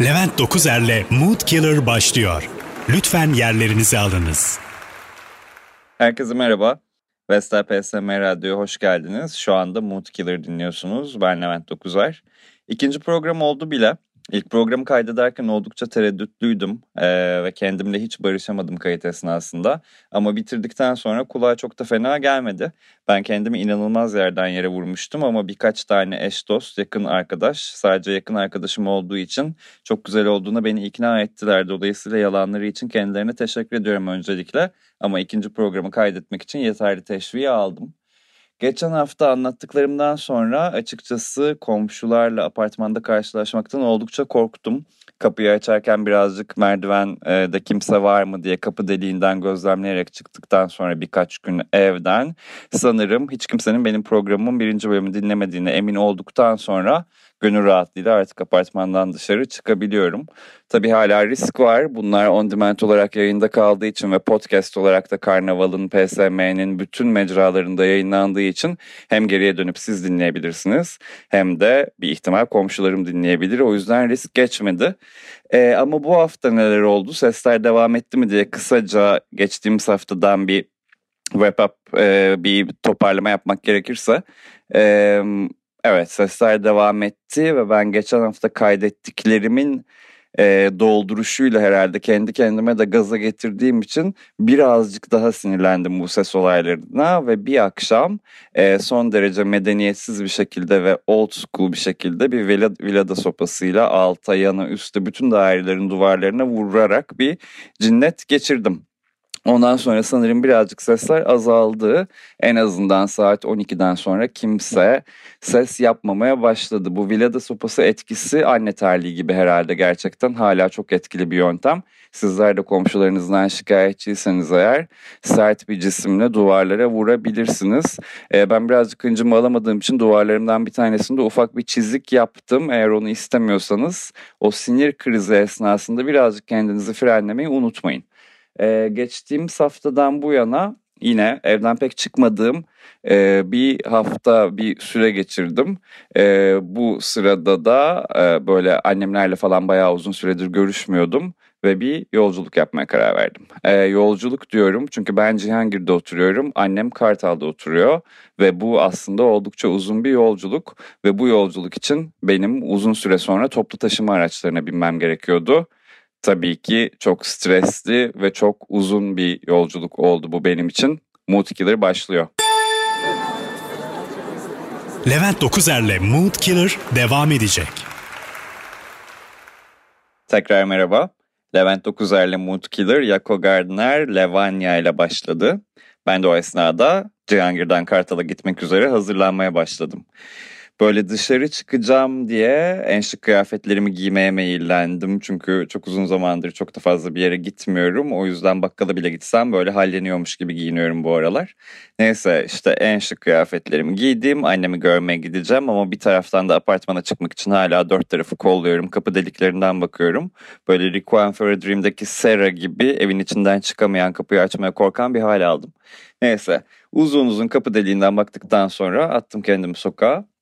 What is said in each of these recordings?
Levent Dokuzer'le Mood Killer başlıyor. Lütfen yerlerinizi alınız. Herkese merhaba. Vestel PSM Radyo'ya hoş geldiniz. Şu anda Mood Killer dinliyorsunuz. Ben Levent Dokuzer. İkinci program oldu bile. İlk programı kaydederken oldukça tereddütlüydüm ee, ve kendimle hiç barışamadım kayıt esnasında. Ama bitirdikten sonra kulağa çok da fena gelmedi. Ben kendimi inanılmaz yerden yere vurmuştum ama birkaç tane eş dost, yakın arkadaş, sadece yakın arkadaşım olduğu için çok güzel olduğuna beni ikna ettiler. Dolayısıyla yalanları için kendilerine teşekkür ediyorum öncelikle. Ama ikinci programı kaydetmek için yeterli teşviği aldım. Geçen hafta anlattıklarımdan sonra açıkçası komşularla apartmanda karşılaşmaktan oldukça korktum. Kapıyı açarken birazcık merdivende kimse var mı diye kapı deliğinden gözlemleyerek çıktıktan sonra birkaç gün evden sanırım hiç kimsenin benim programımın birinci bölümü dinlemediğine emin olduktan sonra gönül rahatlığıyla artık apartmandan dışarı çıkabiliyorum. Tabii hala risk var. Bunlar on demand olarak yayında kaldığı için ve podcast olarak da Karnaval'ın, PSM'nin bütün mecralarında yayınlandığı için hem geriye dönüp siz dinleyebilirsiniz hem de bir ihtimal komşularım dinleyebilir. O yüzden risk geçmedi. Ee, ama bu hafta neler oldu? Sesler devam etti mi diye kısaca geçtiğimiz haftadan bir wrap up, e, bir toparlama yapmak gerekirse... E, Evet sesler devam etti ve ben geçen hafta kaydettiklerimin e, dolduruşuyla herhalde kendi kendime de gaza getirdiğim için birazcık daha sinirlendim bu ses olaylarına ve bir akşam e, son derece medeniyetsiz bir şekilde ve old school bir şekilde bir villa, villada sopasıyla alta yana üstte bütün dairelerin duvarlarına vurarak bir cinnet geçirdim. Ondan sonra sanırım birazcık sesler azaldı. En azından saat 12'den sonra kimse ses yapmamaya başladı. Bu Villada sopası etkisi anne terliği gibi herhalde gerçekten hala çok etkili bir yöntem. Sizler de komşularınızdan şikayetçiyseniz eğer sert bir cisimle duvarlara vurabilirsiniz. Ee, ben birazcık hıncımı alamadığım için duvarlarımdan bir tanesinde ufak bir çizik yaptım. Eğer onu istemiyorsanız o sinir krizi esnasında birazcık kendinizi frenlemeyi unutmayın. Ee, geçtiğimiz haftadan bu yana yine evden pek çıkmadığım e, bir hafta bir süre geçirdim. E, bu sırada da e, böyle annemlerle falan bayağı uzun süredir görüşmüyordum ve bir yolculuk yapmaya karar verdim. E, yolculuk diyorum çünkü ben Cihangir'de oturuyorum, annem Kartal'da oturuyor ve bu aslında oldukça uzun bir yolculuk ve bu yolculuk için benim uzun süre sonra toplu taşıma araçlarına binmem gerekiyordu tabii ki çok stresli ve çok uzun bir yolculuk oldu bu benim için. Mood Killer başlıyor. Levent Dokuzer'le Mood Killer devam edecek. Tekrar merhaba. Levent Dokuzer'le Mood Killer, Yako Gardner, Levanya ile başladı. Ben de o esnada Cihangir'den Kartal'a gitmek üzere hazırlanmaya başladım. Böyle dışarı çıkacağım diye en şık kıyafetlerimi giymeye meyillendim. Çünkü çok uzun zamandır çok da fazla bir yere gitmiyorum. O yüzden bakkala bile gitsem böyle halleniyormuş gibi giyiniyorum bu aralar. Neyse işte en şık kıyafetlerimi giydim. Annemi görmeye gideceğim ama bir taraftan da apartmana çıkmak için hala dört tarafı kolluyorum. Kapı deliklerinden bakıyorum. Böyle Requiem for a Dream'deki Sarah gibi evin içinden çıkamayan kapıyı açmaya korkan bir hal aldım. Neyse uzun uzun kapı deliğinden baktıktan sonra attım kendimi sokağa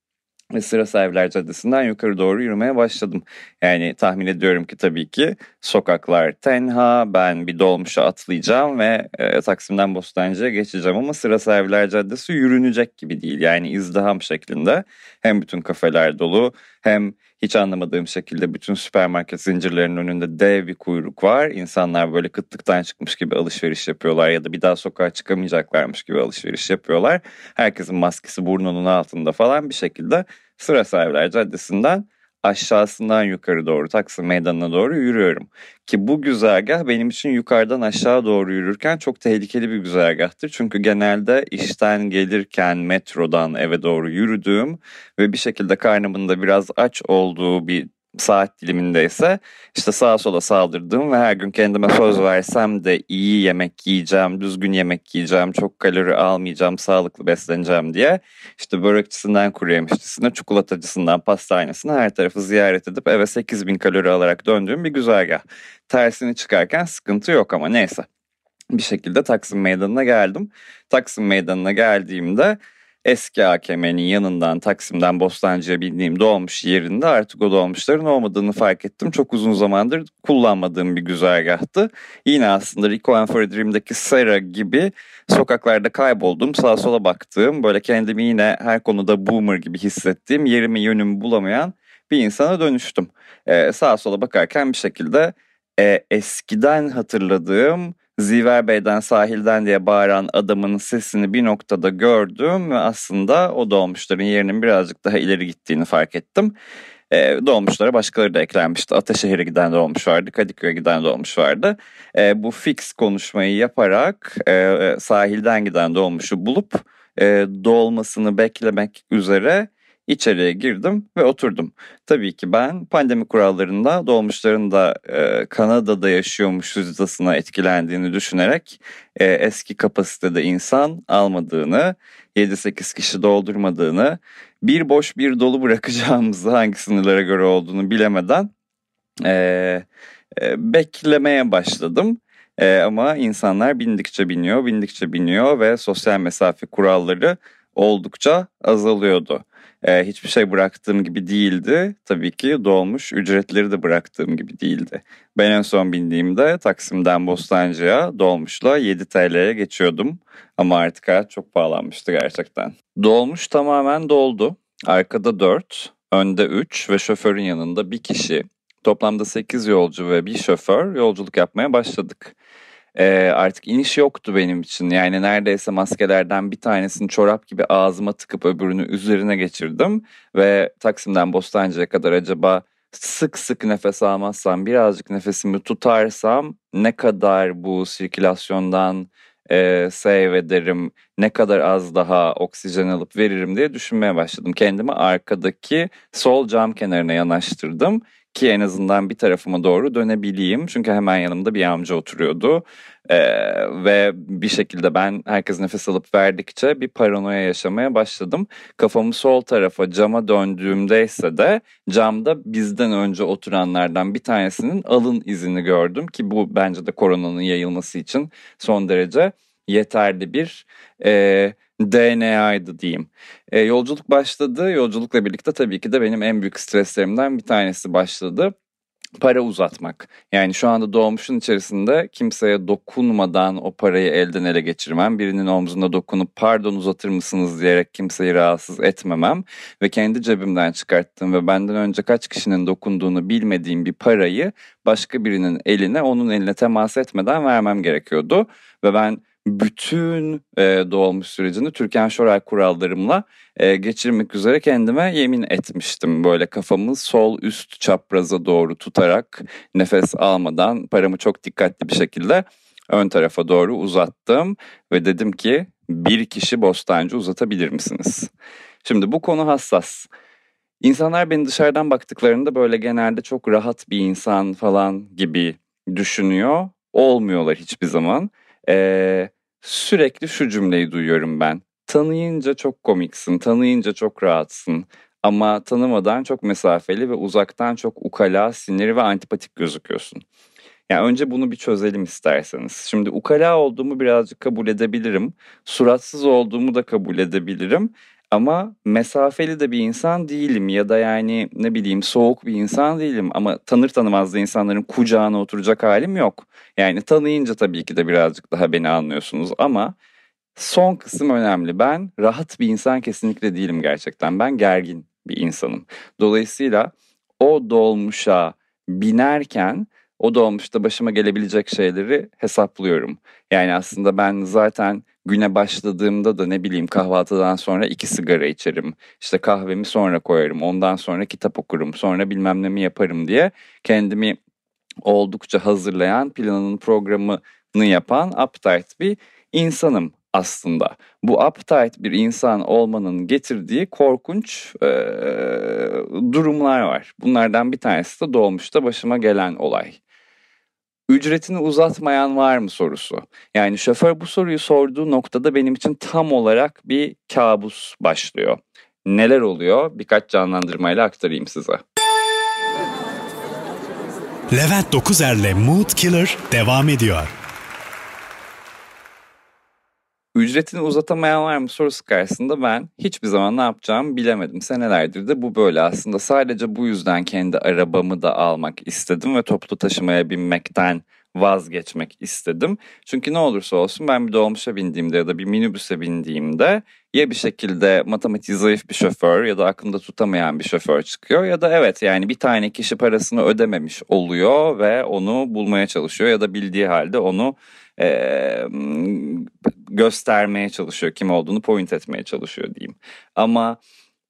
ve Sıra Sahipler Caddesi'nden yukarı doğru yürümeye başladım. Yani tahmin ediyorum ki tabii ki sokaklar tenha, ben bir dolmuşa atlayacağım ve e, Taksim'den Bostancı'ya geçeceğim ama Sıra Sahipler Caddesi yürünecek gibi değil. Yani izdiham şeklinde hem bütün kafeler dolu hem hiç anlamadığım şekilde bütün süpermarket zincirlerinin önünde dev bir kuyruk var. İnsanlar böyle kıtlıktan çıkmış gibi alışveriş yapıyorlar ya da bir daha sokağa çıkamayacaklarmış gibi alışveriş yapıyorlar. Herkesin maskesi burnunun altında falan bir şekilde Sıra Sahipler Caddesi'nden aşağısından yukarı doğru Taksim Meydanı'na doğru yürüyorum. Ki bu güzergah benim için yukarıdan aşağı doğru yürürken çok tehlikeli bir güzergahtır. Çünkü genelde işten gelirken metrodan eve doğru yürüdüğüm ve bir şekilde karnımın da biraz aç olduğu bir saat dilimindeyse işte sağa sola saldırdım ve her gün kendime söz versem de iyi yemek yiyeceğim, düzgün yemek yiyeceğim, çok kalori almayacağım, sağlıklı besleneceğim diye işte börekçisinden kuru yemişçisine, çikolatacısından pastanesine her tarafı ziyaret edip eve 8000 kalori alarak döndüğüm bir güzergah. Tersini çıkarken sıkıntı yok ama neyse. Bir şekilde Taksim Meydanı'na geldim. Taksim Meydanı'na geldiğimde eski AKM'nin yanından Taksim'den Bostancı'ya bindiğim dolmuş yerinde artık o dolmuşların olmadığını fark ettim. Çok uzun zamandır kullanmadığım bir güzergahtı. Yine aslında Rico and for a Dream'deki Sarah gibi sokaklarda kayboldum, sağa sola baktığım, böyle kendimi yine her konuda boomer gibi hissettiğim, yerimi yönümü bulamayan bir insana dönüştüm. Ee, sağa sola bakarken bir şekilde e, eskiden hatırladığım Ziver Bey'den sahilden diye bağıran adamın sesini bir noktada gördüm ve aslında o dolmuşların yerinin birazcık daha ileri gittiğini fark ettim. E, dolmuşlara başkaları da eklenmişti. Ataşehir'e giden dolmuş vardı, Kadıköy'e giden dolmuş vardı. E, bu fix konuşmayı yaparak e, sahilden giden dolmuşu bulup e, dolmasını beklemek üzere İçeriye girdim ve oturdum. Tabii ki ben pandemi kurallarında dolmuşların da e, Kanada'da yaşıyormuş hüzdasına etkilendiğini düşünerek e, eski kapasitede insan almadığını, 7-8 kişi doldurmadığını, bir boş bir dolu bırakacağımızı hangi sınırlara göre olduğunu bilemeden e, e, beklemeye başladım. E, ama insanlar bindikçe biniyor, bindikçe biniyor ve sosyal mesafe kuralları oldukça azalıyordu. Ee, hiçbir şey bıraktığım gibi değildi. Tabii ki dolmuş ücretleri de bıraktığım gibi değildi. Ben en son bindiğimde Taksim'den Bostancı'ya dolmuşla 7 TL'ye geçiyordum. Ama artık hayat çok pahalanmıştı gerçekten. Dolmuş tamamen doldu. Arkada 4, önde 3 ve şoförün yanında bir kişi. Toplamda 8 yolcu ve bir şoför yolculuk yapmaya başladık e, artık iniş yoktu benim için. Yani neredeyse maskelerden bir tanesini çorap gibi ağzıma tıkıp öbürünü üzerine geçirdim. Ve Taksim'den Bostancı'ya kadar acaba sık sık nefes almazsam, birazcık nefesimi tutarsam ne kadar bu sirkülasyondan e, save ederim, ne kadar az daha oksijen alıp veririm diye düşünmeye başladım. Kendimi arkadaki sol cam kenarına yanaştırdım ki en azından bir tarafıma doğru dönebileyim. Çünkü hemen yanımda bir amca oturuyordu. Ee, ve bir şekilde ben herkes nefes alıp verdikçe bir paranoya yaşamaya başladım. Kafamı sol tarafa cama döndüğümde ise de camda bizden önce oturanlardan bir tanesinin alın izini gördüm. Ki bu bence de koronanın yayılması için son derece yeterli bir... E, DNA'ydı diyeyim. E, yolculuk başladı. Yolculukla birlikte tabii ki de benim en büyük streslerimden bir tanesi başladı. Para uzatmak. Yani şu anda doğmuşun içerisinde kimseye dokunmadan o parayı elden ele geçirmem. Birinin omzuna dokunup pardon uzatır mısınız diyerek kimseyi rahatsız etmemem. Ve kendi cebimden çıkarttığım ve benden önce kaç kişinin dokunduğunu bilmediğim bir parayı başka birinin eline onun eline temas etmeden vermem gerekiyordu. Ve ben bütün e, doğalmış sürecini Türkan Şoray kurallarımla e, geçirmek üzere kendime yemin etmiştim. Böyle kafamı sol üst çapraza doğru tutarak nefes almadan paramı çok dikkatli bir şekilde ön tarafa doğru uzattım ve dedim ki bir kişi Bostancı uzatabilir misiniz? Şimdi bu konu hassas. İnsanlar beni dışarıdan baktıklarında böyle genelde çok rahat bir insan falan gibi düşünüyor. Olmuyorlar hiçbir zaman. Ee, sürekli şu cümleyi duyuyorum ben. Tanıyınca çok komiksin, tanıyınca çok rahatsın. Ama tanımadan çok mesafeli ve uzaktan çok ukala, sinirli ve antipatik gözüküyorsun. Yani önce bunu bir çözelim isterseniz. Şimdi ukala olduğumu birazcık kabul edebilirim. Suratsız olduğumu da kabul edebilirim. Ama mesafeli de bir insan değilim ya da yani ne bileyim soğuk bir insan değilim ama tanır tanımaz da insanların kucağına oturacak halim yok. Yani tanıyınca tabii ki de birazcık daha beni anlıyorsunuz ama son kısım önemli. Ben rahat bir insan kesinlikle değilim gerçekten. Ben gergin bir insanım. Dolayısıyla o dolmuşa binerken o dolmuşta başıma gelebilecek şeyleri hesaplıyorum. Yani aslında ben zaten güne başladığımda da ne bileyim kahvaltıdan sonra iki sigara içerim. İşte kahvemi sonra koyarım. Ondan sonra kitap okurum. Sonra bilmem ne mi yaparım diye kendimi oldukça hazırlayan planın programını yapan uptight bir insanım aslında. Bu uptight bir insan olmanın getirdiği korkunç e, durumlar var. Bunlardan bir tanesi de dolmuşta başıma gelen olay ücretini uzatmayan var mı sorusu. Yani şoför bu soruyu sorduğu noktada benim için tam olarak bir kabus başlıyor. Neler oluyor? Birkaç canlandırmayla aktarayım size. Levent Dokuzer'le Mood Killer devam ediyor. Ücretini uzatamayan var mı sorusu karşısında ben hiçbir zaman ne yapacağımı bilemedim. Senelerdir de bu böyle aslında. Sadece bu yüzden kendi arabamı da almak istedim ve toplu taşımaya binmekten vazgeçmek istedim. Çünkü ne olursa olsun ben bir dolmuşa bindiğimde ya da bir minibüse bindiğimde ya bir şekilde matematik zayıf bir şoför ya da aklında tutamayan bir şoför çıkıyor ya da evet yani bir tane kişi parasını ödememiş oluyor ve onu bulmaya çalışıyor ya da bildiği halde onu e, göstermeye çalışıyor kim olduğunu point etmeye çalışıyor diyeyim. Ama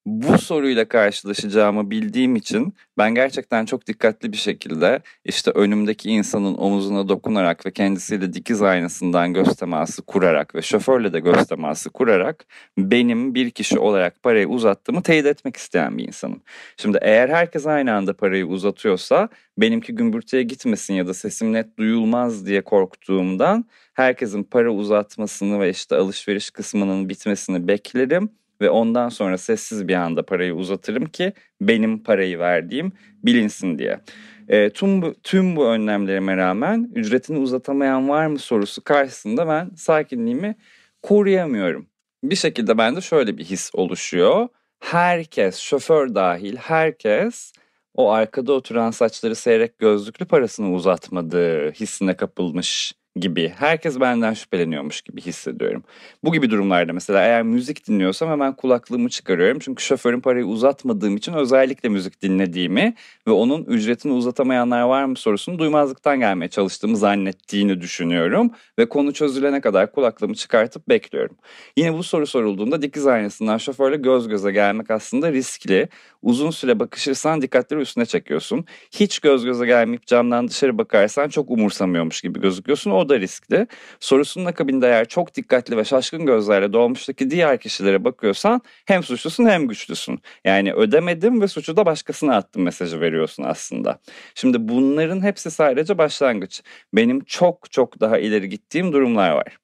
bu soruyla karşılaşacağımı bildiğim için ben gerçekten çok dikkatli bir şekilde işte önümdeki insanın omuzuna dokunarak ve kendisiyle dikiz aynasından göz teması kurarak ve şoförle de göz teması kurarak benim bir kişi olarak parayı uzattığımı teyit etmek isteyen bir insanım. Şimdi eğer herkes aynı anda parayı uzatıyorsa benimki gümbürtüye gitmesin ya da sesim net duyulmaz diye korktuğumdan herkesin para uzatmasını ve işte alışveriş kısmının bitmesini beklerim ve ondan sonra sessiz bir anda parayı uzatırım ki benim parayı verdiğim bilinsin diye. E, tüm, bu, tüm bu önlemlerime rağmen ücretini uzatamayan var mı sorusu karşısında ben sakinliğimi koruyamıyorum. Bir şekilde bende şöyle bir his oluşuyor. Herkes, şoför dahil herkes o arkada oturan saçları seyrek gözlüklü parasını uzatmadığı hissine kapılmış gibi. Herkes benden şüpheleniyormuş gibi hissediyorum. Bu gibi durumlarda mesela eğer müzik dinliyorsam hemen kulaklığımı çıkarıyorum. Çünkü şoförün parayı uzatmadığım için özellikle müzik dinlediğimi ve onun ücretini uzatamayanlar var mı sorusunu duymazlıktan gelmeye çalıştığımı zannettiğini düşünüyorum. Ve konu çözülene kadar kulaklığımı çıkartıp bekliyorum. Yine bu soru sorulduğunda dikiz aynasından şoförle göz göze gelmek aslında riskli. Uzun süre bakışırsan dikkatleri üstüne çekiyorsun. Hiç göz göze gelmeyip camdan dışarı bakarsan çok umursamıyormuş gibi gözüküyorsun. O da riskli. Sorusunun akabinde eğer çok dikkatli ve şaşkın gözlerle dolmuştaki diğer kişilere bakıyorsan hem suçlusun hem güçlüsün. Yani ödemedim ve suçu da başkasına attım mesajı veriyorsun aslında. Şimdi bunların hepsi sadece başlangıç. Benim çok çok daha ileri gittiğim durumlar var.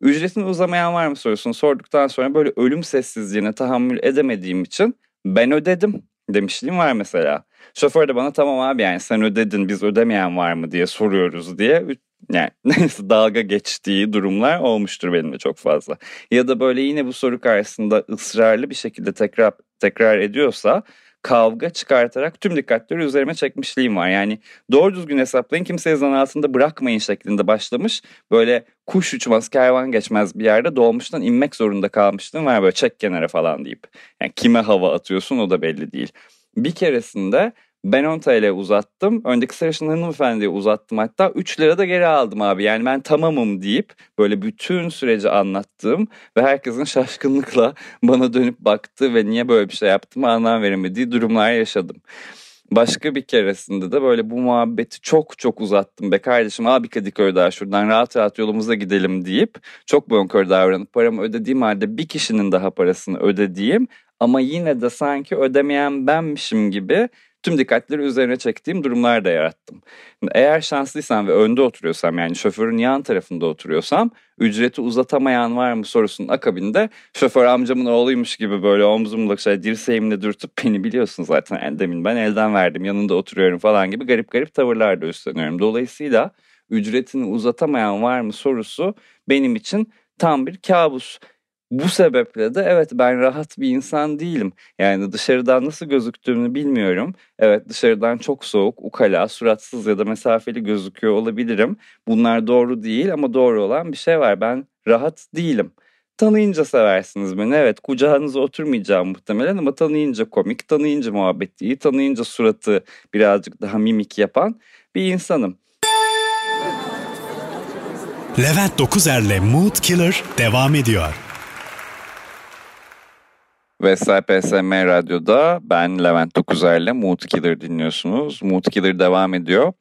Ücretin uzamayan var mı sorusunu sorduktan sonra böyle ölüm sessizliğine tahammül edemediğim için ben ödedim demişliğim var mesela. Şoför de bana tamam abi yani sen ödedin biz ödemeyen var mı diye soruyoruz diye yani neyse dalga geçtiği durumlar olmuştur benimle çok fazla. Ya da böyle yine bu soru karşısında ısrarlı bir şekilde tekrar tekrar ediyorsa kavga çıkartarak tüm dikkatleri üzerime çekmişliğim var. Yani doğru düzgün hesaplayın kimseyi zan altında bırakmayın şeklinde başlamış. Böyle kuş uçmaz kervan geçmez bir yerde dolmuştan inmek zorunda kalmıştım var böyle çek kenara falan deyip. Yani kime hava atıyorsun o da belli değil. Bir keresinde ben 10 TL uzattım. Öndeki sarışın hanımefendiye uzattım hatta. 3 lira da geri aldım abi. Yani ben tamamım deyip böyle bütün süreci anlattım. Ve herkesin şaşkınlıkla bana dönüp baktı ve niye böyle bir şey yaptım anlam veremediği durumlar yaşadım. Başka bir keresinde de böyle bu muhabbeti çok çok uzattım be kardeşim abi Kadıköy daha şuradan rahat rahat yolumuza gidelim deyip çok bonkör davranıp paramı ödediğim halde bir kişinin daha parasını ödediğim ama yine de sanki ödemeyen benmişim gibi tüm dikkatleri üzerine çektiğim durumlar da yarattım. Eğer şanslıysam ve önde oturuyorsam yani şoförün yan tarafında oturuyorsam ücreti uzatamayan var mı sorusunun akabinde şoför amcamın oğluymuş gibi böyle omzumla şey dirseğimle dürtüp beni biliyorsun zaten yani demin ben elden verdim yanında oturuyorum falan gibi garip garip tavırlar da üstleniyorum. Dolayısıyla ücretini uzatamayan var mı sorusu benim için tam bir kabus. Bu sebeple de evet ben rahat bir insan değilim. Yani dışarıdan nasıl gözüktüğümü bilmiyorum. Evet dışarıdan çok soğuk, ukala, suratsız ya da mesafeli gözüküyor olabilirim. Bunlar doğru değil ama doğru olan bir şey var. Ben rahat değilim. Tanıyınca seversiniz beni. Evet kucağınıza oturmayacağım muhtemelen ama tanıyınca komik, tanıyınca muhabbet iyi, tanıyınca suratı birazcık daha mimik yapan bir insanım. Levent Dokuzer'le Mood Killer devam ediyor. Vestel PSM Radyo'da ben Levent Dokuzer'le Mood Killer dinliyorsunuz. Mood Killer devam ediyor.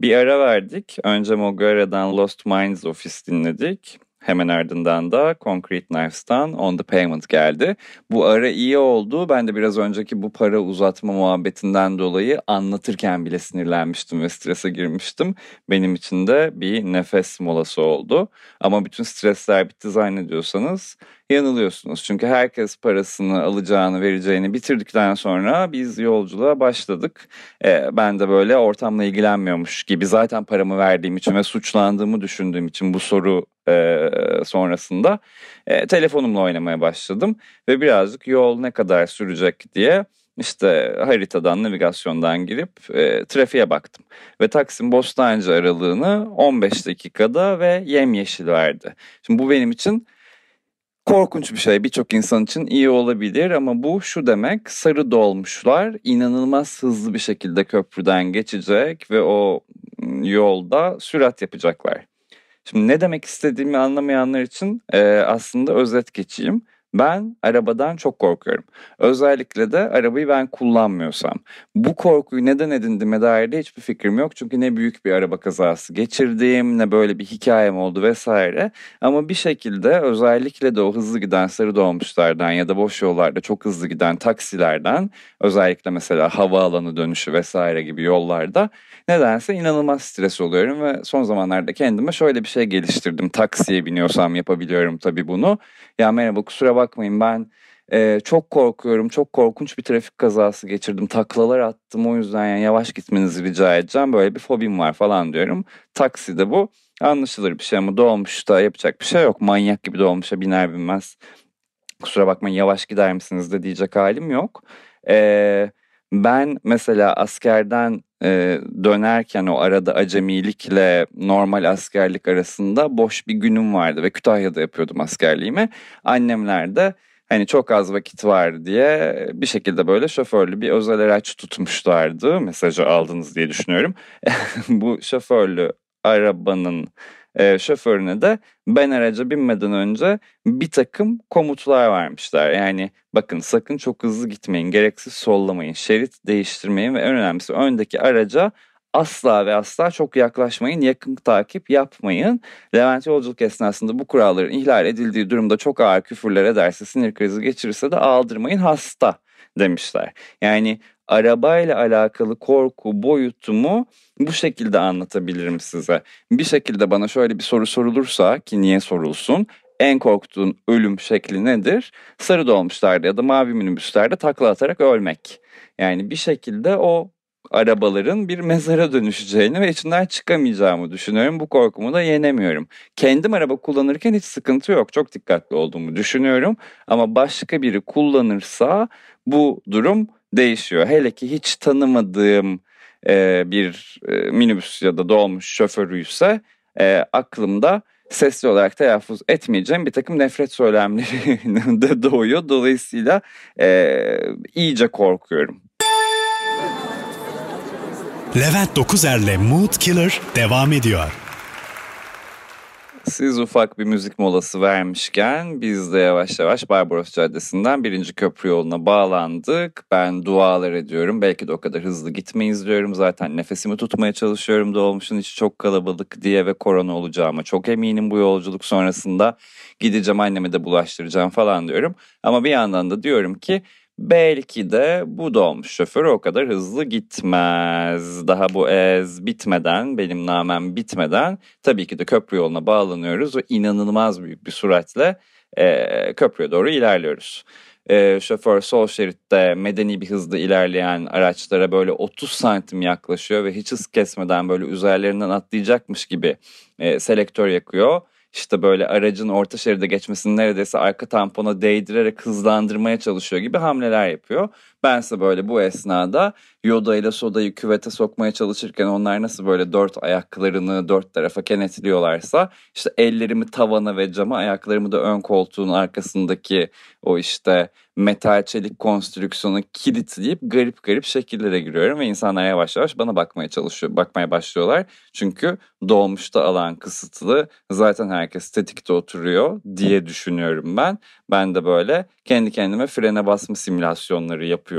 Bir ara verdik. Önce Moguera'dan Lost Minds Office dinledik. Hemen ardından da Concrete Knives'tan On The Payment geldi. Bu ara iyi oldu. Ben de biraz önceki bu para uzatma muhabbetinden dolayı anlatırken bile sinirlenmiştim ve strese girmiştim. Benim için de bir nefes molası oldu. Ama bütün stresler bitti zannediyorsanız yanılıyorsunuz. Çünkü herkes parasını alacağını vereceğini bitirdikten sonra biz yolculuğa başladık. Ee, ben de böyle ortamla ilgilenmiyormuş gibi zaten paramı verdiğim için ve suçlandığımı düşündüğüm için bu soru e, sonrasında e, telefonumla oynamaya başladım. Ve birazcık yol ne kadar sürecek diye işte haritadan, navigasyondan girip e, trafiğe baktım. Ve Taksim Bostancı aralığını 15 dakikada ve yemyeşil verdi. Şimdi bu benim için korkunç bir şey. Birçok insan için iyi olabilir ama bu şu demek sarı dolmuşlar inanılmaz hızlı bir şekilde köprüden geçecek ve o yolda sürat yapacaklar. Şimdi ne demek istediğimi anlamayanlar için e, aslında özet geçeyim. Ben arabadan çok korkuyorum. Özellikle de arabayı ben kullanmıyorsam. Bu korkuyu neden edindiğime dair de hiçbir fikrim yok. Çünkü ne büyük bir araba kazası geçirdiğim ne böyle bir hikayem oldu vesaire. Ama bir şekilde özellikle de o hızlı giden sarı dolmuşlardan ya da boş yollarda çok hızlı giden taksilerden özellikle mesela havaalanı dönüşü vesaire gibi yollarda nedense inanılmaz stres oluyorum ve son zamanlarda kendime şöyle bir şey geliştirdim. Taksiye biniyorsam yapabiliyorum tabii bunu. Ya merhaba kusura bakmayın ben e, çok korkuyorum. Çok korkunç bir trafik kazası geçirdim. Taklalar attım o yüzden yani yavaş gitmenizi rica edeceğim. Böyle bir fobim var falan diyorum. Takside bu anlaşılır bir şey ama dolmuşta yapacak bir şey yok. Manyak gibi dolmuşa biner binmez. Kusura bakmayın yavaş gider misiniz de diyecek halim yok. Eee ben mesela askerden e, dönerken o arada acemilikle normal askerlik arasında boş bir günüm vardı ve Kütahya'da yapıyordum askerliğimi. Annemler de hani çok az vakit var diye bir şekilde böyle şoförlü bir özel araç tutmuşlardı. Mesajı aldınız diye düşünüyorum. Bu şoförlü arabanın e, şoförüne de ben araca binmeden önce bir takım komutlar vermişler. Yani bakın sakın çok hızlı gitmeyin, gereksiz sollamayın, şerit değiştirmeyin ve en önemlisi öndeki araca asla ve asla çok yaklaşmayın, yakın takip yapmayın. Levent yolculuk esnasında bu kuralların ihlal edildiği durumda çok ağır küfürler ederse, sinir krizi geçirirse de aldırmayın hasta demişler. Yani arabayla alakalı korku boyutumu bu şekilde anlatabilirim size. Bir şekilde bana şöyle bir soru sorulursa ki niye sorulsun? En korktuğun ölüm şekli nedir? Sarı dolmuşlarda ya da mavi minibüslerde takla atarak ölmek. Yani bir şekilde o arabaların bir mezara dönüşeceğini ve içinden çıkamayacağımı düşünüyorum. Bu korkumu da yenemiyorum. Kendim araba kullanırken hiç sıkıntı yok. Çok dikkatli olduğumu düşünüyorum. Ama başka biri kullanırsa bu durum değişiyor. Hele ki hiç tanımadığım e, bir e, minibüs ya da dolmuş şoförüyse e, aklımda sesli olarak telaffuz etmeyeceğim bir takım nefret söylemleri de doğuyor. Dolayısıyla e, iyice korkuyorum. Levent Dokuzer'le Mood Killer devam ediyor. Siz ufak bir müzik molası vermişken biz de yavaş yavaş Barbaros Caddesi'nden birinci köprü yoluna bağlandık. Ben dualar ediyorum. Belki de o kadar hızlı gitmeyiz diyorum. Zaten nefesimi tutmaya çalışıyorum dolmuşun içi çok kalabalık diye ve korona olacağıma çok eminim bu yolculuk sonrasında. Gideceğim anneme de bulaştıracağım falan diyorum. Ama bir yandan da diyorum ki belki de bu dolmuş şoför o kadar hızlı gitmez. Daha bu ez bitmeden, benim namem bitmeden tabii ki de köprü yoluna bağlanıyoruz ve inanılmaz büyük bir süratle e, köprüye doğru ilerliyoruz. E, şoför sol şeritte medeni bir hızda ilerleyen araçlara böyle 30 santim yaklaşıyor ve hiç hız kesmeden böyle üzerlerinden atlayacakmış gibi e, selektör yakıyor işte böyle aracın orta şeride geçmesini neredeyse arka tampona değdirerek hızlandırmaya çalışıyor gibi hamleler yapıyor. Bense böyle bu esnada Yoda ile Soda'yı küvete sokmaya çalışırken onlar nasıl böyle dört ayaklarını dört tarafa kenetliyorlarsa işte ellerimi tavana ve cama ayaklarımı da ön koltuğun arkasındaki o işte metal çelik konstrüksiyonu kilitleyip garip garip şekillere giriyorum ve insanlar yavaş yavaş bana bakmaya çalışıyor, bakmaya başlıyorlar. Çünkü dolmuşta alan kısıtlı zaten herkes tetikte oturuyor diye düşünüyorum ben. Ben de böyle kendi kendime frene basma simülasyonları yapıyorum.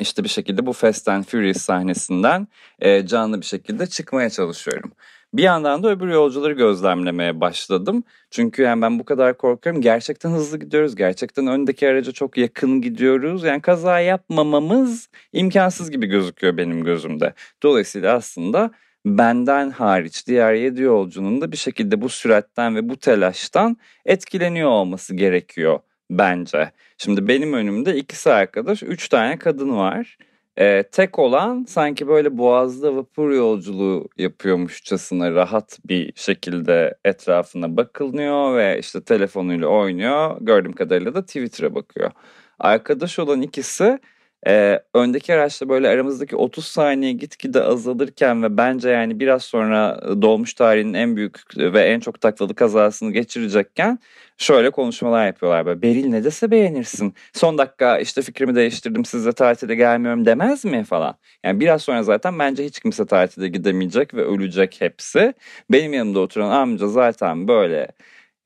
İşte bir şekilde bu Fast and Furious sahnesinden e, canlı bir şekilde çıkmaya çalışıyorum. Bir yandan da öbür yolcuları gözlemlemeye başladım. Çünkü yani ben bu kadar korkuyorum. Gerçekten hızlı gidiyoruz. Gerçekten öndeki araca çok yakın gidiyoruz. Yani kaza yapmamamız imkansız gibi gözüküyor benim gözümde. Dolayısıyla aslında benden hariç diğer 7 yolcunun da bir şekilde bu süratten ve bu telaştan etkileniyor olması gerekiyor bence. Şimdi benim önümde ikisi arkadaş, üç tane kadın var. Ee, tek olan sanki böyle boğazda vapur yolculuğu yapıyormuşçasına rahat bir şekilde etrafına bakılıyor ve işte telefonuyla oynuyor. Gördüğüm kadarıyla da Twitter'a bakıyor. Arkadaş olan ikisi ee, öndeki araçta böyle aramızdaki 30 saniye gitgide azalırken ve bence yani biraz sonra dolmuş tarihinin en büyük ve en çok taklalı kazasını geçirecekken şöyle konuşmalar yapıyorlar. Böyle, Beril ne dese beğenirsin. Son dakika işte fikrimi değiştirdim size tatile gelmiyorum demez mi falan. Yani biraz sonra zaten bence hiç kimse tatile gidemeyecek ve ölecek hepsi. Benim yanımda oturan amca zaten böyle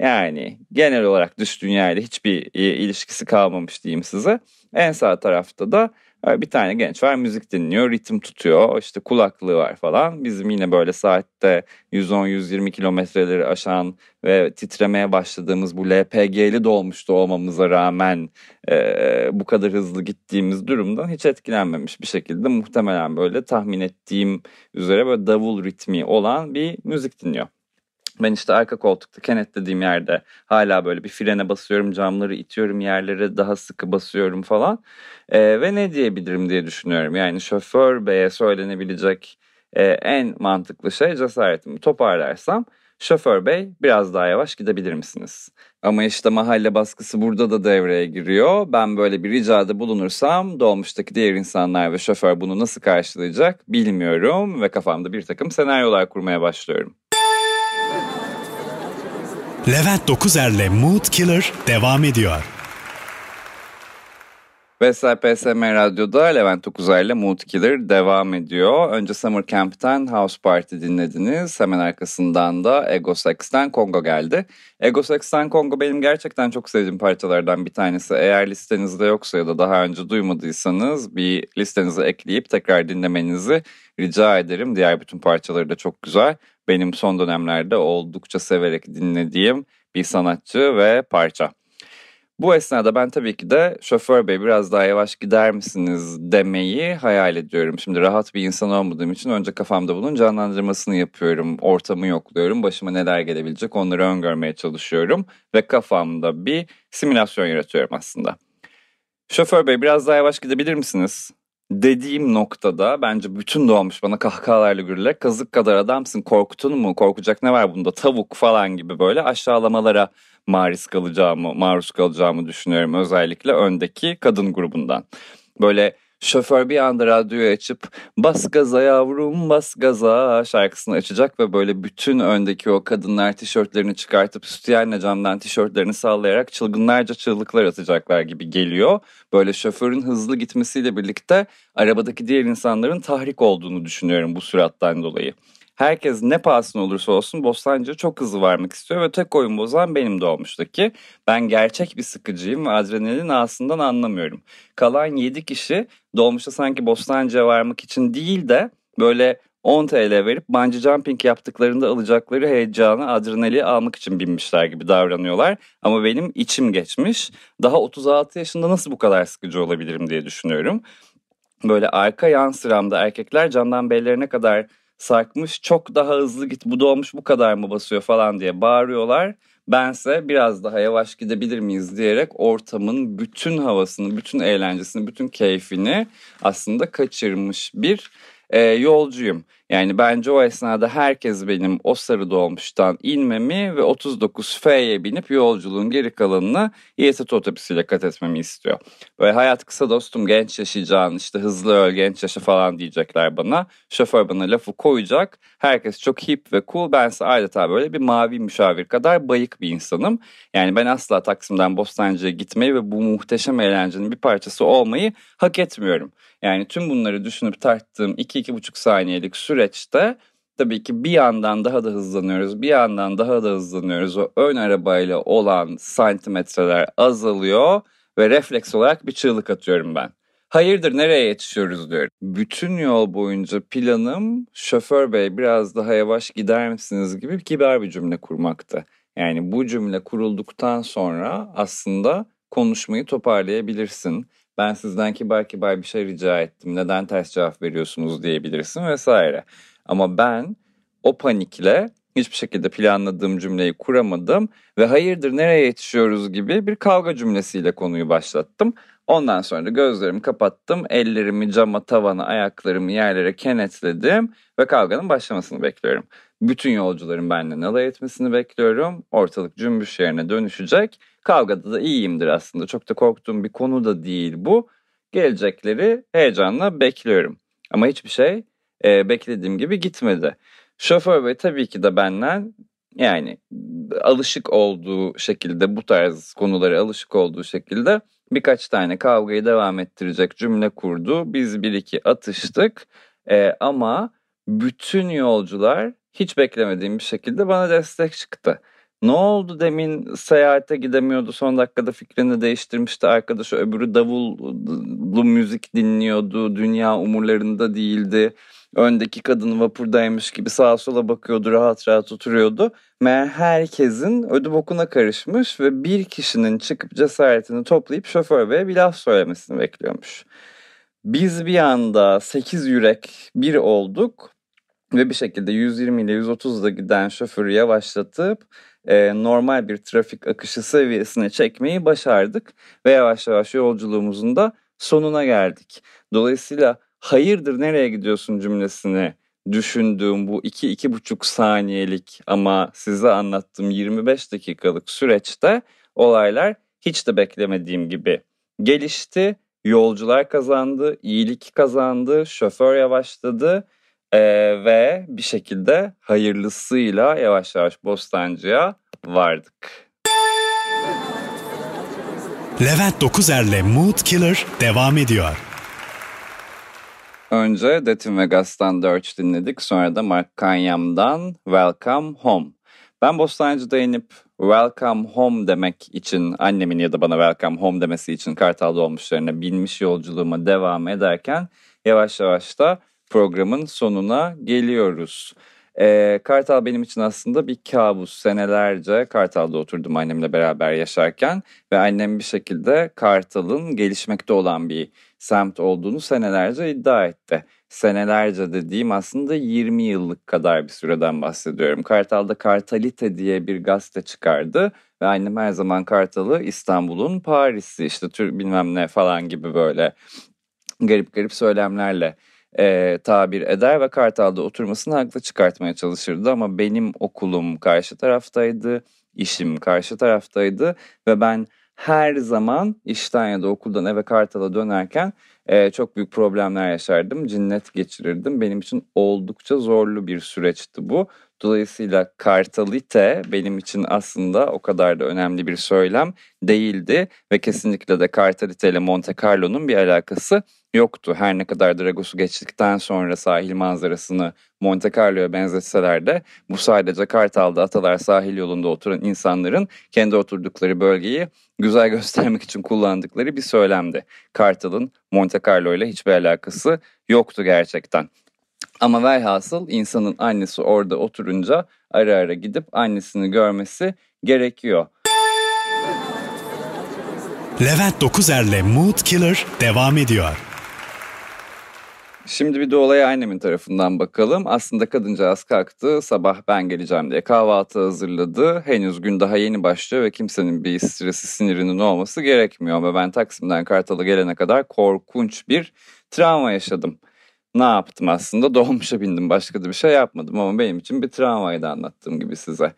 yani genel olarak dış dünyayla hiçbir ilişkisi kalmamış diyeyim size. En sağ tarafta da e, bir tane genç var müzik dinliyor, ritim tutuyor, işte kulaklığı var falan. Bizim yine böyle saatte 110-120 kilometreleri aşan ve titremeye başladığımız bu LPG'li dolmuştu olmamıza rağmen e, bu kadar hızlı gittiğimiz durumdan hiç etkilenmemiş bir şekilde muhtemelen böyle tahmin ettiğim üzere böyle davul ritmi olan bir müzik dinliyor. Ben işte arka koltukta kenetlediğim yerde hala böyle bir frene basıyorum, camları itiyorum, yerlere daha sıkı basıyorum falan. E, ve ne diyebilirim diye düşünüyorum. Yani şoför beye söylenebilecek e, en mantıklı şey cesaretimi toparlarsam şoför bey biraz daha yavaş gidebilir misiniz? Ama işte mahalle baskısı burada da devreye giriyor. Ben böyle bir ricada bulunursam dolmuştaki diğer insanlar ve şoför bunu nasıl karşılayacak bilmiyorum ve kafamda bir takım senaryolar kurmaya başlıyorum. Levent Dokuzer'le Mood Killer devam ediyor. Vestel PSM Radyo'da Levent Dokuzer'le Mood Killer devam ediyor. Önce Summer Camp'ten House Party dinlediniz. Hemen arkasından da Ego Sex'ten Kongo geldi. Ego Sex'ten Kongo benim gerçekten çok sevdiğim parçalardan bir tanesi. Eğer listenizde yoksa ya da daha önce duymadıysanız bir listenize ekleyip tekrar dinlemenizi rica ederim. Diğer bütün parçaları da çok güzel benim son dönemlerde oldukça severek dinlediğim bir sanatçı ve parça. Bu esnada ben tabii ki de şoför bey biraz daha yavaş gider misiniz demeyi hayal ediyorum. Şimdi rahat bir insan olmadığım için önce kafamda bunun canlandırmasını yapıyorum. Ortamı yokluyorum. Başıma neler gelebilecek onları öngörmeye çalışıyorum. Ve kafamda bir simülasyon yaratıyorum aslında. Şoför bey biraz daha yavaş gidebilir misiniz? Dediğim noktada bence bütün doğmuş bana kahkahalarla gürülerek kazık kadar adamsın korkutun mu korkacak ne var bunda tavuk falan gibi böyle aşağılamalara maruz kalacağımı maruz kalacağımı düşünüyorum özellikle öndeki kadın grubundan. Böyle Şoför bir anda radyoyu açıp bas gaza yavrum bas gaza şarkısını açacak ve böyle bütün öndeki o kadınlar tişörtlerini çıkartıp sütyenle camdan tişörtlerini sallayarak çılgınlarca çığlıklar atacaklar gibi geliyor. Böyle şoförün hızlı gitmesiyle birlikte arabadaki diğer insanların tahrik olduğunu düşünüyorum bu sürattan dolayı. Herkes ne pahasına olursa olsun Bostancı'ya çok hızlı varmak istiyor ve tek oyun bozan benim de olmuştu ki ben gerçek bir sıkıcıyım ve adrenalin ağasından anlamıyorum. Kalan 7 kişi dolmuşta sanki Bostancı'ya varmak için değil de böyle 10 TL verip bungee jumping yaptıklarında alacakları heyecanı, adrenali almak için binmişler gibi davranıyorlar. Ama benim içim geçmiş. Daha 36 yaşında nasıl bu kadar sıkıcı olabilirim diye düşünüyorum. Böyle arka yan sıramda erkekler camdan bellerine kadar sarkmış çok daha hızlı git bu dolmuş bu kadar mı basıyor falan diye bağırıyorlar. Bense biraz daha yavaş gidebilir miyiz diyerek ortamın bütün havasını, bütün eğlencesini, bütün keyfini aslında kaçırmış bir e, yolcuyum. Yani bence o esnada herkes benim o sarı dolmuştan inmemi ve 39F'ye binip yolculuğun geri kalanını İETT otobüsüyle kat etmemi istiyor. Böyle hayat kısa dostum genç yaşayacağın işte hızlı öl genç yaşa falan diyecekler bana. Şoför bana lafı koyacak. Herkes çok hip ve cool. Bense adeta böyle bir mavi müşavir kadar bayık bir insanım. Yani ben asla Taksim'den Bostancı'ya gitmeyi ve bu muhteşem eğlencenin bir parçası olmayı hak etmiyorum. Yani tüm bunları düşünüp tarttığım 2-2,5 saniyelik süreçte tabii ki bir yandan daha da hızlanıyoruz, bir yandan daha da hızlanıyoruz. O ön arabayla olan santimetreler azalıyor ve refleks olarak bir çığlık atıyorum ben. Hayırdır nereye yetişiyoruz diyorum. Bütün yol boyunca planım şoför bey biraz daha yavaş gider misiniz gibi kibar bir cümle kurmaktı. Yani bu cümle kurulduktan sonra aslında konuşmayı toparlayabilirsin ben sizden kibar kibar bir şey rica ettim. Neden ters cevap veriyorsunuz diyebilirsin vesaire. Ama ben o panikle hiçbir şekilde planladığım cümleyi kuramadım ve hayırdır nereye yetişiyoruz gibi bir kavga cümlesiyle konuyu başlattım. Ondan sonra da gözlerimi kapattım, ellerimi cama, tavana, ayaklarımı yerlere kenetledim ve kavganın başlamasını bekliyorum. Bütün yolcuların benimle alay etmesini bekliyorum. Ortalık cümbüş yerine dönüşecek. Kavgada da iyiyimdir aslında. Çok da korktuğum bir konu da değil bu. Gelecekleri heyecanla bekliyorum. Ama hiçbir şey e, beklediğim gibi gitmedi. Şoför bey tabii ki de benden yani alışık olduğu şekilde bu tarz konulara alışık olduğu şekilde birkaç tane kavgayı devam ettirecek cümle kurdu. Biz bir iki atıştık ee, ama bütün yolcular hiç beklemediğim bir şekilde bana destek çıktı. Ne oldu demin seyahate gidemiyordu son dakikada fikrini değiştirmişti arkadaşı öbürü davullu müzik dinliyordu dünya umurlarında değildi öndeki kadın vapurdaymış gibi sağa sola bakıyordu rahat rahat oturuyordu. Meğer herkesin ödü bokuna karışmış ve bir kişinin çıkıp cesaretini toplayıp şoför beye bir laf söylemesini bekliyormuş. Biz bir anda 8 yürek bir olduk ve bir şekilde 120 ile 130 ile giden şoförü yavaşlatıp e, normal bir trafik akışı seviyesine çekmeyi başardık ve yavaş yavaş yolculuğumuzun da sonuna geldik. Dolayısıyla hayırdır nereye gidiyorsun cümlesini düşündüğüm bu 2-2,5 saniyelik ama size anlattığım 25 dakikalık süreçte olaylar hiç de beklemediğim gibi gelişti. Yolcular kazandı, iyilik kazandı, şoför yavaşladı ee, ve bir şekilde hayırlısıyla yavaş yavaş Bostancı'ya vardık. Levent Dokuzer'le Mood Killer devam ediyor. Önce Detin Vegas'tan Dirge dinledik. Sonra da Mark Kanyam'dan Welcome Home. Ben Bostancı'da inip Welcome Home demek için annemin ya da bana Welcome Home demesi için Kartal dolmuşlarına binmiş yolculuğuma devam ederken yavaş yavaş da programın sonuna geliyoruz. Ee, Kartal benim için aslında bir kabus. Senelerce Kartal'da oturdum annemle beraber yaşarken ve annem bir şekilde Kartal'ın gelişmekte olan bir semt olduğunu senelerce iddia etti. Senelerce dediğim aslında 20 yıllık kadar bir süreden bahsediyorum. Kartal'da Kartalite diye bir gazete çıkardı ve annem her zaman Kartal'ı İstanbul'un Paris'i işte tür bilmem ne falan gibi böyle garip garip söylemlerle e, tabir eder ve Kartal'da oturmasını haklı çıkartmaya çalışırdı ama benim okulum karşı taraftaydı, işim karşı taraftaydı ve ben her zaman işten ya da okuldan eve Kartal'a dönerken e, çok büyük problemler yaşardım. Cinnet geçirirdim. Benim için oldukça zorlu bir süreçti bu. Dolayısıyla kartalite benim için aslında o kadar da önemli bir söylem değildi ve kesinlikle de kartalite ile Monte Carlo'nun bir alakası yoktu. Her ne kadar Dragos'u geçtikten sonra sahil manzarasını Monte Carlo'ya benzetseler de bu sadece Kartal'da Atalar sahil yolunda oturan insanların kendi oturdukları bölgeyi güzel göstermek için kullandıkları bir söylemdi. Kartal'ın Monte Carlo ile hiçbir alakası yoktu gerçekten. Ama velhasıl insanın annesi orada oturunca ara ara gidip annesini görmesi gerekiyor. Levent Dokuzer'le Mood Killer devam ediyor. Şimdi bir de olaya annemin tarafından bakalım. Aslında kadıncağız kalktı, sabah ben geleceğim diye kahvaltı hazırladı. Henüz gün daha yeni başlıyor ve kimsenin bir stresi sinirinin olması gerekmiyor. Ama ben Taksim'den Kartal'a gelene kadar korkunç bir travma yaşadım. Ne yaptım aslında? Dolmuşa bindim. Başka da bir şey yapmadım ama benim için bir travmaydı anlattığım gibi size.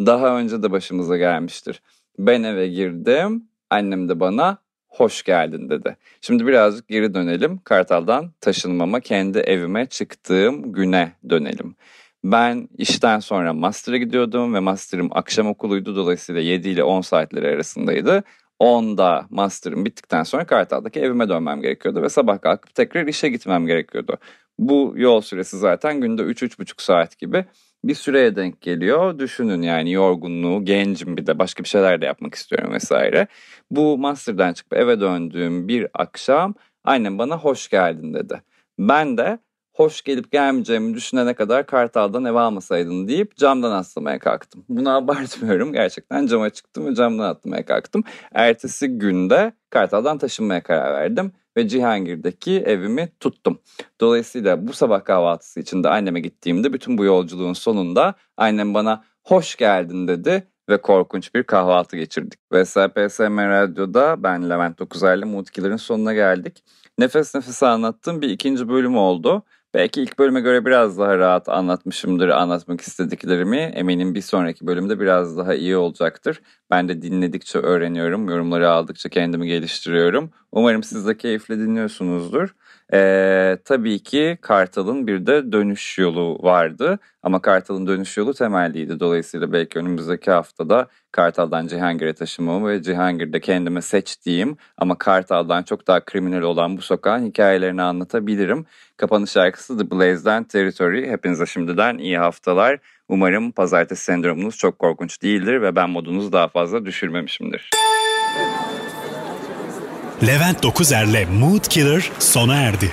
Daha önce de başımıza gelmiştir. Ben eve girdim. Annem de bana hoş geldin dedi. Şimdi birazcık geri dönelim. Kartal'dan taşınmama, kendi evime çıktığım güne dönelim. Ben işten sonra master'a gidiyordum ve master'ım akşam okuluydu. Dolayısıyla 7 ile 10 saatleri arasındaydı. 10'da master'ım bittikten sonra Kartal'daki evime dönmem gerekiyordu ve sabah kalkıp tekrar işe gitmem gerekiyordu. Bu yol süresi zaten günde 3-3,5 saat gibi bir süreye denk geliyor. Düşünün yani yorgunluğu, gencim bir de başka bir şeyler de yapmak istiyorum vesaire. Bu master'dan çıkıp eve döndüğüm bir akşam annem bana hoş geldin dedi. Ben de hoş gelip gelmeyeceğimi düşünene kadar Kartal'dan ev almasaydın deyip camdan atlamaya kalktım. Bunu abartmıyorum. Gerçekten cama çıktım ve camdan atlamaya kalktım. Ertesi günde Kartal'dan taşınmaya karar verdim ve Cihangir'deki evimi tuttum. Dolayısıyla bu sabah kahvaltısı için de anneme gittiğimde bütün bu yolculuğun sonunda annem bana hoş geldin dedi ve korkunç bir kahvaltı geçirdik. VSPSM Radyo'da ben Levent Dokuzer'le Mood Killer'ın sonuna geldik. Nefes nefese anlattığım bir ikinci bölüm oldu. Belki ilk bölüme göre biraz daha rahat anlatmışımdır anlatmak istediklerimi. Eminim bir sonraki bölümde biraz daha iyi olacaktır. Ben de dinledikçe öğreniyorum, yorumları aldıkça kendimi geliştiriyorum. Umarım siz de keyifle dinliyorsunuzdur. Ee, tabii ki Kartal'ın bir de dönüş yolu vardı. Ama Kartal'ın dönüş yolu temelliydi. Dolayısıyla belki önümüzdeki haftada Kartal'dan Cihangir'e taşımamı ve Cihangir'de kendime seçtiğim ama Kartal'dan çok daha kriminal olan bu sokağın hikayelerini anlatabilirim. Kapanış şarkısı The Blaze'den Territory. Hepinize şimdiden iyi haftalar. Umarım pazartesi sendromunuz çok korkunç değildir ve ben modunuzu daha fazla düşürmemişimdir. Levent Dokuzer'le Mood Killer sona erdi.